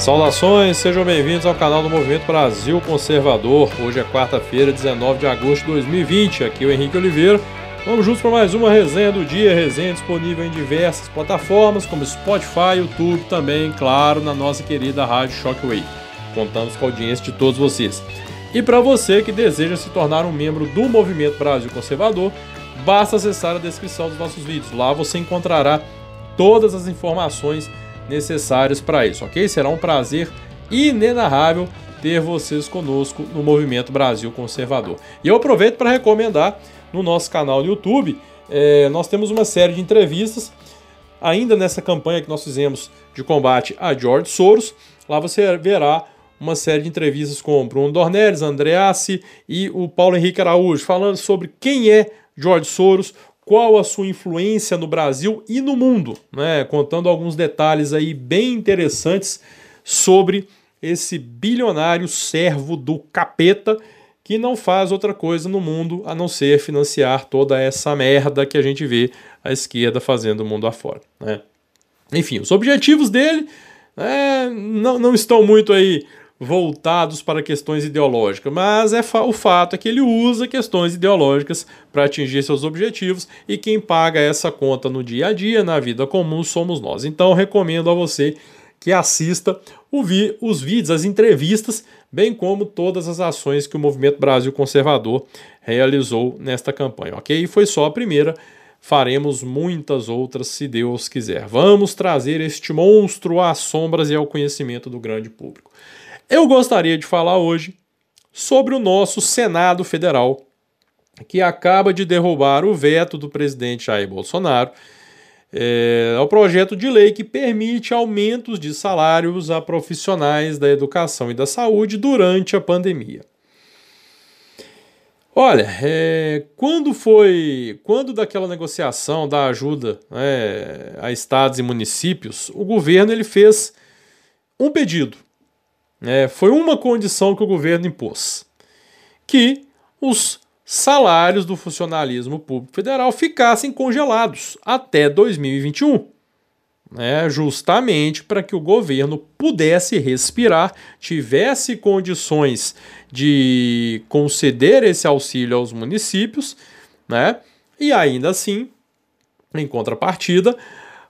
Saudações, sejam bem-vindos ao canal do Movimento Brasil Conservador. Hoje é quarta-feira, 19 de agosto de 2020. Aqui é o Henrique Oliveira. Vamos juntos para mais uma resenha do dia, resenha disponível em diversas plataformas como Spotify, YouTube, também, claro, na nossa querida Rádio Shockwave. Contamos com a audiência de todos vocês. E para você que deseja se tornar um membro do Movimento Brasil Conservador, basta acessar a descrição dos nossos vídeos. Lá você encontrará todas as informações necessárias para isso, ok? Será um prazer inenarrável ter vocês conosco no Movimento Brasil Conservador. E eu aproveito para recomendar no nosso canal no YouTube, é, nós temos uma série de entrevistas, ainda nessa campanha que nós fizemos de combate a George Soros. Lá você verá uma série de entrevistas com Bruno Dornelles, Andreassi e o Paulo Henrique Araújo, falando sobre quem é George Soros, qual a sua influência no Brasil e no mundo, né? contando alguns detalhes aí bem interessantes sobre esse bilionário servo do capeta que não faz outra coisa no mundo a não ser financiar toda essa merda que a gente vê a esquerda fazendo o mundo afora. Né? Enfim, os objetivos dele é, não, não estão muito aí voltados para questões ideológicas, mas é fa o fato é que ele usa questões ideológicas para atingir seus objetivos e quem paga essa conta no dia a dia, na vida comum, somos nós. Então recomendo a você que assista vi os vídeos, as entrevistas, bem como todas as ações que o Movimento Brasil Conservador realizou nesta campanha, ok? E foi só a primeira faremos muitas outras se Deus quiser. Vamos trazer este monstro às sombras e ao conhecimento do grande público. Eu gostaria de falar hoje sobre o nosso Senado Federal, que acaba de derrubar o veto do presidente Jair Bolsonaro é, ao projeto de lei que permite aumentos de salários a profissionais da educação e da saúde durante a pandemia. Olha, é, quando foi, quando daquela negociação da ajuda né, a estados e municípios, o governo ele fez um pedido é, foi uma condição que o governo impôs: que os salários do funcionalismo público federal ficassem congelados até 2021. Né, justamente para que o governo pudesse respirar, tivesse condições de conceder esse auxílio aos municípios, né, e ainda assim, em contrapartida,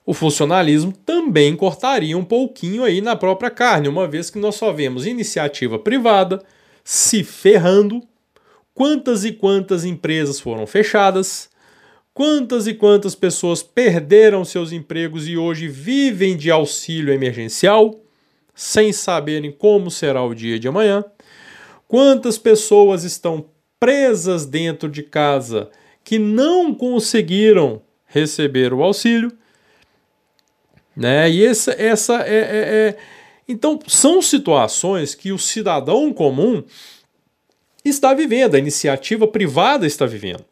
o funcionalismo também cortaria um pouquinho aí na própria carne, uma vez que nós só vemos iniciativa privada se ferrando, quantas e quantas empresas foram fechadas, quantas e quantas pessoas perderam seus empregos e hoje vivem de auxílio emergencial, sem saberem como será o dia de amanhã, quantas pessoas estão presas dentro de casa que não conseguiram receber o auxílio né? E essa, essa é, é, é... Então, são situações que o cidadão comum está vivendo, a iniciativa privada está vivendo.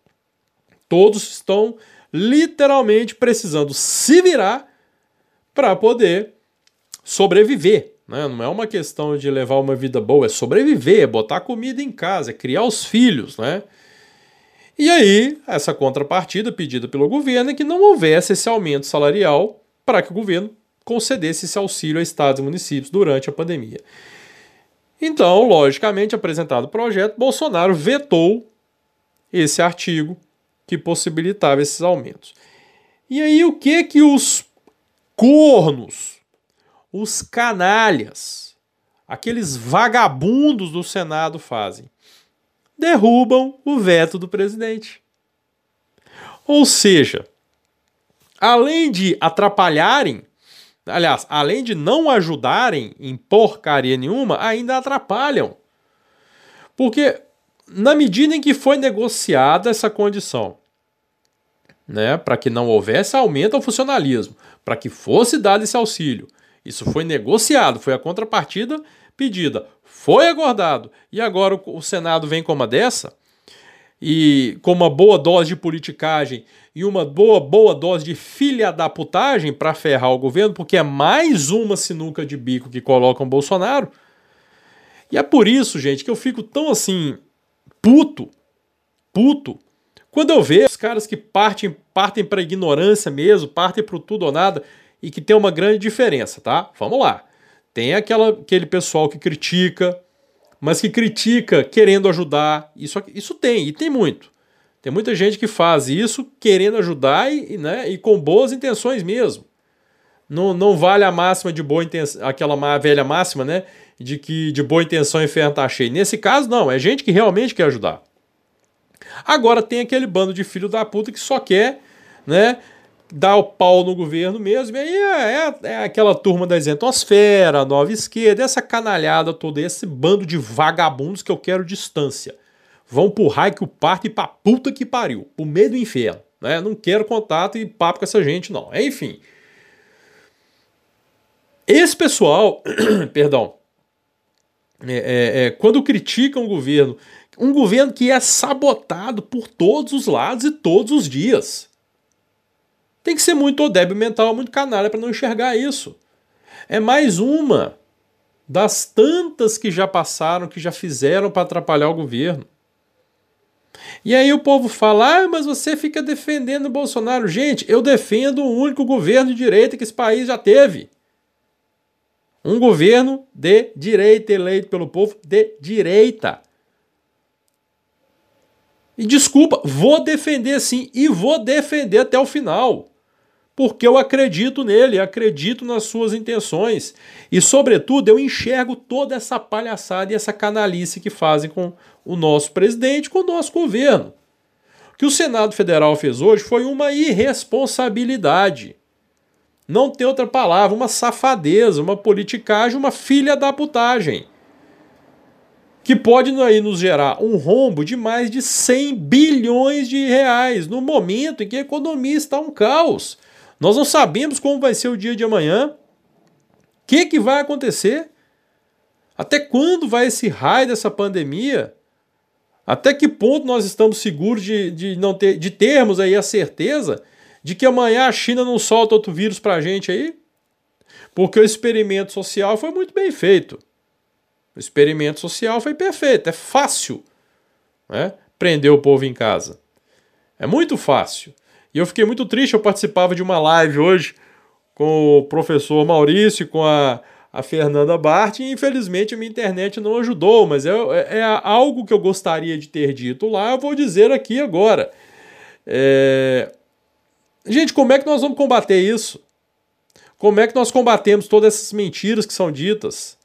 Todos estão literalmente precisando se virar para poder sobreviver. Né? Não é uma questão de levar uma vida boa, é sobreviver, é botar comida em casa, é criar os filhos. Né? E aí, essa contrapartida pedida pelo governo é que não houvesse esse aumento salarial para que o governo concedesse esse auxílio a estados e municípios durante a pandemia. Então, logicamente, apresentado o projeto, Bolsonaro vetou esse artigo que possibilitava esses aumentos. E aí o que que os cornos, os canalhas, aqueles vagabundos do Senado fazem? Derrubam o veto do presidente. Ou seja, além de atrapalharem, aliás, além de não ajudarem em porcaria nenhuma, ainda atrapalham. Porque na medida em que foi negociada essa condição, né, para que não houvesse aumento ao funcionalismo, para que fosse dado esse auxílio, isso foi negociado, foi a contrapartida pedida, foi acordado, e agora o Senado vem com uma dessa, e com uma boa dose de politicagem e uma boa, boa dose de filha da putagem para ferrar o governo, porque é mais uma sinuca de bico que colocam o Bolsonaro. E é por isso, gente, que eu fico tão assim, puto, puto, quando eu vejo os caras que partem, partem para ignorância mesmo, partem para tudo ou nada, e que tem uma grande diferença, tá? Vamos lá. Tem aquela, aquele pessoal que critica, mas que critica querendo ajudar. Isso, isso tem, e tem muito. Tem muita gente que faz isso querendo ajudar e, né, e com boas intenções mesmo. Não, não vale a máxima de boa intenção, aquela velha máxima, né? De que de boa intenção inferno tá cheio. Nesse caso, não, é gente que realmente quer ajudar. Agora tem aquele bando de filho da puta que só quer, né? Dar o pau no governo mesmo. E aí é, é, é aquela turma da isentosfera, nova esquerda, essa canalhada toda, esse bando de vagabundos que eu quero distância. Vão pro raio que o parto e pra puta que pariu, pro meio do inferno. Né? Não quero contato e papo com essa gente, não. Enfim. Esse pessoal, perdão, é, é, é, quando criticam o governo, um governo que é sabotado por todos os lados e todos os dias. Tem que ser muito débil mental, muito canalha para não enxergar isso. É mais uma das tantas que já passaram, que já fizeram para atrapalhar o governo. E aí o povo fala: ah, mas você fica defendendo o Bolsonaro. Gente, eu defendo o único governo de direita que esse país já teve. Um governo de direita, eleito pelo povo de direita. E desculpa, vou defender sim, e vou defender até o final. Porque eu acredito nele, acredito nas suas intenções. E, sobretudo, eu enxergo toda essa palhaçada e essa canalice que fazem com o nosso presidente, com o nosso governo. O que o Senado Federal fez hoje foi uma irresponsabilidade. Não tem outra palavra, uma safadeza, uma politicagem, uma filha da putagem. Que pode aí nos gerar um rombo de mais de 100 bilhões de reais no momento em que a economia está um caos. Nós não sabemos como vai ser o dia de amanhã. O que, que vai acontecer? Até quando vai esse raio dessa pandemia? Até que ponto nós estamos seguros de, de, não ter, de termos aí a certeza de que amanhã a China não solta outro vírus para a gente aí? Porque o experimento social foi muito bem feito. O experimento social foi perfeito, é fácil né? prender o povo em casa. É muito fácil. E eu fiquei muito triste, eu participava de uma live hoje com o professor Maurício, com a, a Fernanda Bart, e infelizmente a minha internet não ajudou, mas é, é, é algo que eu gostaria de ter dito lá, eu vou dizer aqui agora. É, Gente, como é que nós vamos combater isso? Como é que nós combatemos todas essas mentiras que são ditas?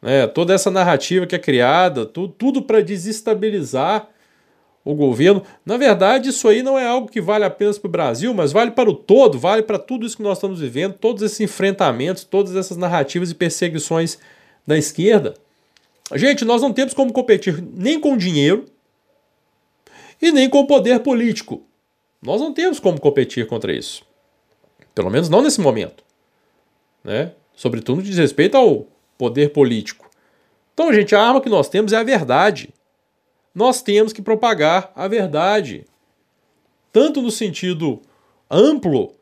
Né? Toda essa narrativa que é criada, tu, tudo para desestabilizar o governo. Na verdade, isso aí não é algo que vale apenas para o Brasil, mas vale para o todo, vale para tudo isso que nós estamos vivendo, todos esses enfrentamentos, todas essas narrativas e perseguições da esquerda. Gente, nós não temos como competir nem com dinheiro e nem com poder político. Nós não temos como competir contra isso. Pelo menos não nesse momento. Né? Sobretudo diz respeito ao poder político. Então, gente, a arma que nós temos é a verdade. Nós temos que propagar a verdade. Tanto no sentido amplo,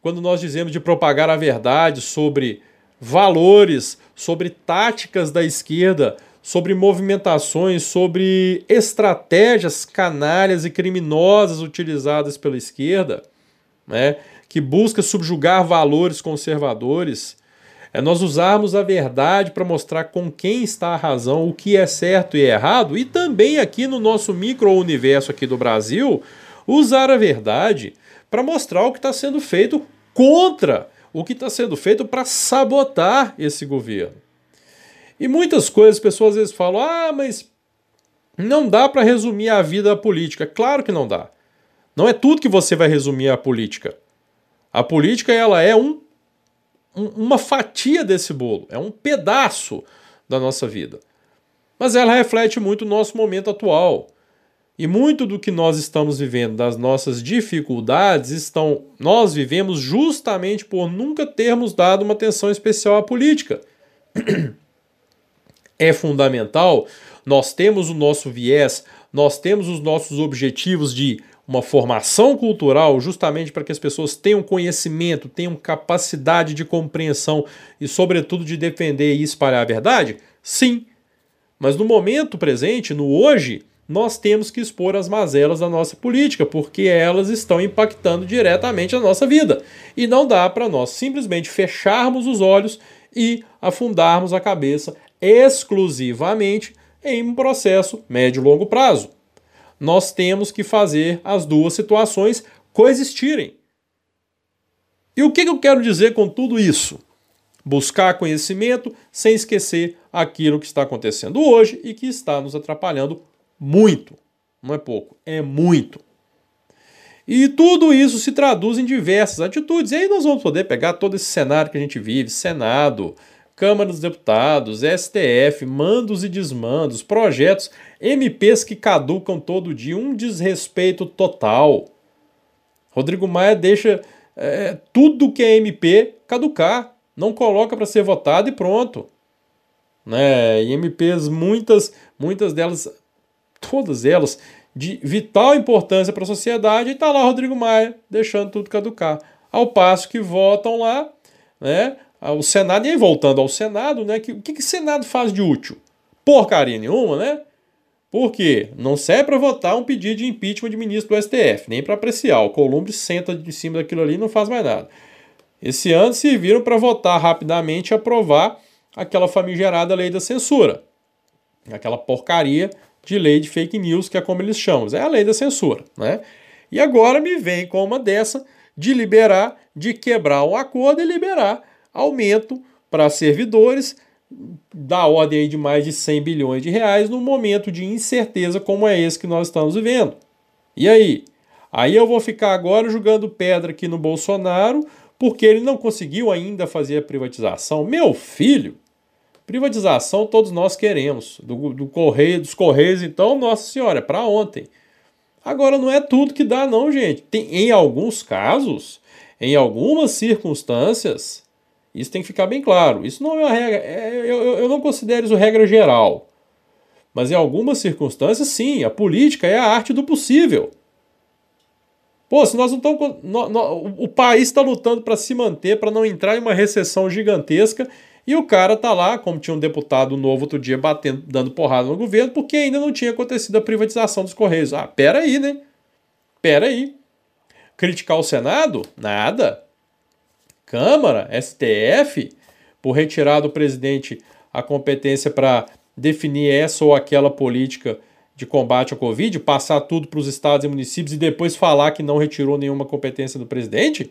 quando nós dizemos de propagar a verdade sobre valores, sobre táticas da esquerda, sobre movimentações, sobre estratégias canalhas e criminosas utilizadas pela esquerda, né, que busca subjugar valores conservadores. É nós usarmos a verdade para mostrar com quem está a razão, o que é certo e errado, e também aqui no nosso micro-universo aqui do Brasil, usar a verdade para mostrar o que está sendo feito contra o que está sendo feito para sabotar esse governo. E muitas coisas, as pessoas às vezes falam: ah, mas não dá para resumir a vida política. Claro que não dá. Não é tudo que você vai resumir a política. A política ela é um, um, uma fatia desse bolo, é um pedaço da nossa vida. Mas ela reflete muito o nosso momento atual. E muito do que nós estamos vivendo, das nossas dificuldades, estão nós vivemos justamente por nunca termos dado uma atenção especial à política. é fundamental. Nós temos o nosso viés, nós temos os nossos objetivos de uma formação cultural, justamente para que as pessoas tenham conhecimento, tenham capacidade de compreensão e, sobretudo, de defender e espalhar a verdade? Sim. Mas no momento presente, no hoje, nós temos que expor as mazelas da nossa política, porque elas estão impactando diretamente a nossa vida. E não dá para nós simplesmente fecharmos os olhos e afundarmos a cabeça exclusivamente em um processo médio e longo prazo. Nós temos que fazer as duas situações coexistirem. E o que eu quero dizer com tudo isso? Buscar conhecimento sem esquecer aquilo que está acontecendo hoje e que está nos atrapalhando muito. Não é pouco, é muito. E tudo isso se traduz em diversas atitudes. E aí nós vamos poder pegar todo esse cenário que a gente vive: Senado, Câmara dos Deputados, STF, mandos e desmandos, projetos, MPs que caducam todo dia, um desrespeito total. Rodrigo Maia deixa é, tudo que é MP caducar, não coloca para ser votado e pronto. Né? E MPs, muitas, muitas delas, todas elas, de vital importância para a sociedade, e está lá Rodrigo Maia deixando tudo caducar. Ao passo que votam lá, né? O Senado, e aí voltando ao Senado, né? O que, que o Senado faz de útil? Porcaria nenhuma, né? Por quê? Não serve para votar um pedido de impeachment de ministro do STF, nem para apreciar. O Columbre senta de cima daquilo ali e não faz mais nada. Esse ano serviram para votar rapidamente e aprovar aquela famigerada lei da censura. Aquela porcaria de lei de fake news, que é como eles chamam. É a lei da censura. Né? E agora me vem com uma dessa de liberar, de quebrar o acordo e liberar aumento para servidores da ordem de mais de 100 bilhões de reais num momento de incerteza como é esse que nós estamos vivendo. E aí? Aí eu vou ficar agora jogando pedra aqui no Bolsonaro porque ele não conseguiu ainda fazer a privatização. Meu filho, Privatização todos nós queremos. Do, do correio, dos Correios, então, nossa senhora, é para ontem. Agora, não é tudo que dá, não, gente. Tem, em alguns casos, em algumas circunstâncias, isso tem que ficar bem claro. Isso não é uma regra. É, eu, eu não considero isso regra geral. Mas em algumas circunstâncias, sim, a política é a arte do possível. Pô, se nós não estamos. O país está lutando para se manter, para não entrar em uma recessão gigantesca e o cara tá lá, como tinha um deputado novo outro dia batendo, dando porrada no governo, porque ainda não tinha acontecido a privatização dos Correios. Ah, pera aí, né? Pera aí. Criticar o Senado? Nada. Câmara, STF, por retirar do presidente a competência para definir essa ou aquela política de combate à Covid, passar tudo para os estados e municípios e depois falar que não retirou nenhuma competência do presidente?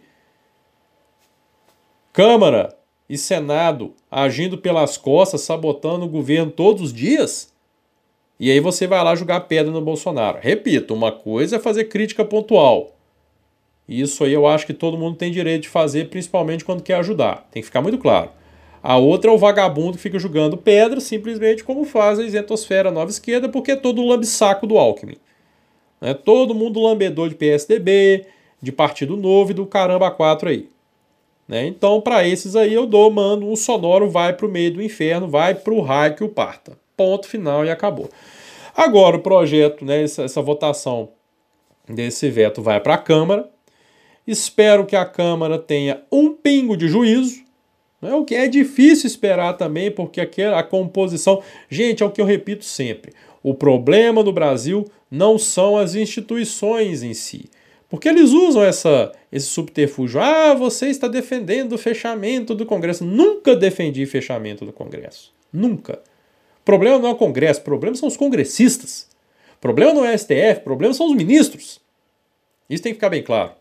Câmara, e Senado agindo pelas costas, sabotando o governo todos os dias? E aí você vai lá jogar pedra no Bolsonaro. Repito, uma coisa é fazer crítica pontual. Isso aí eu acho que todo mundo tem direito de fazer, principalmente quando quer ajudar. Tem que ficar muito claro. A outra é o vagabundo que fica jogando pedra, simplesmente como faz a isentosfera nova esquerda, porque é todo o lambisaco do Alckmin. É todo mundo lambedor de PSDB, de Partido Novo e do caramba 4 aí. Né? Então, para esses aí, eu dou, mando um sonoro, vai para o meio do inferno, vai para o raio que o parta. Ponto final e acabou. Agora, o projeto, né, essa, essa votação desse veto vai para a Câmara. Espero que a Câmara tenha um pingo de juízo, né, o que é difícil esperar também, porque aquela, a composição. Gente, é o que eu repito sempre: o problema no Brasil não são as instituições em si. Porque eles usam essa, esse subterfúgio. Ah, você está defendendo o fechamento do Congresso. Nunca defendi fechamento do Congresso. Nunca. O problema não é o Congresso, o problema são os congressistas. O problema não é o STF, o problema são os ministros. Isso tem que ficar bem claro.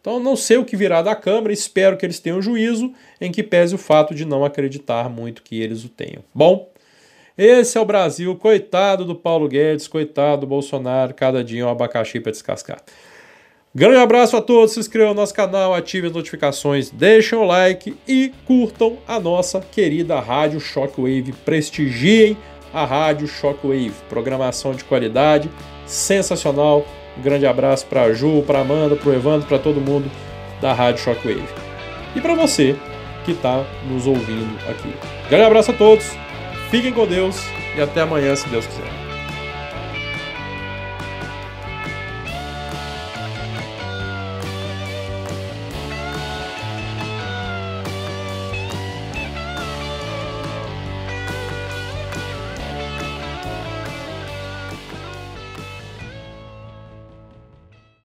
Então, não sei o que virá da Câmara, espero que eles tenham juízo, em que pese o fato de não acreditar muito que eles o tenham. Bom, esse é o Brasil. Coitado do Paulo Guedes, coitado do Bolsonaro, cada dia um abacaxi para descascar. Grande abraço a todos, se inscrevam no nosso canal, ativem as notificações, deixem o like e curtam a nossa querida Rádio Shockwave. Prestigiem a Rádio Shockwave. Programação de qualidade, sensacional. Um grande abraço para Ju, para Amanda, para Evandro, para todo mundo da Rádio Shockwave. E para você que está nos ouvindo aqui. Grande abraço a todos, fiquem com Deus e até amanhã, se Deus quiser.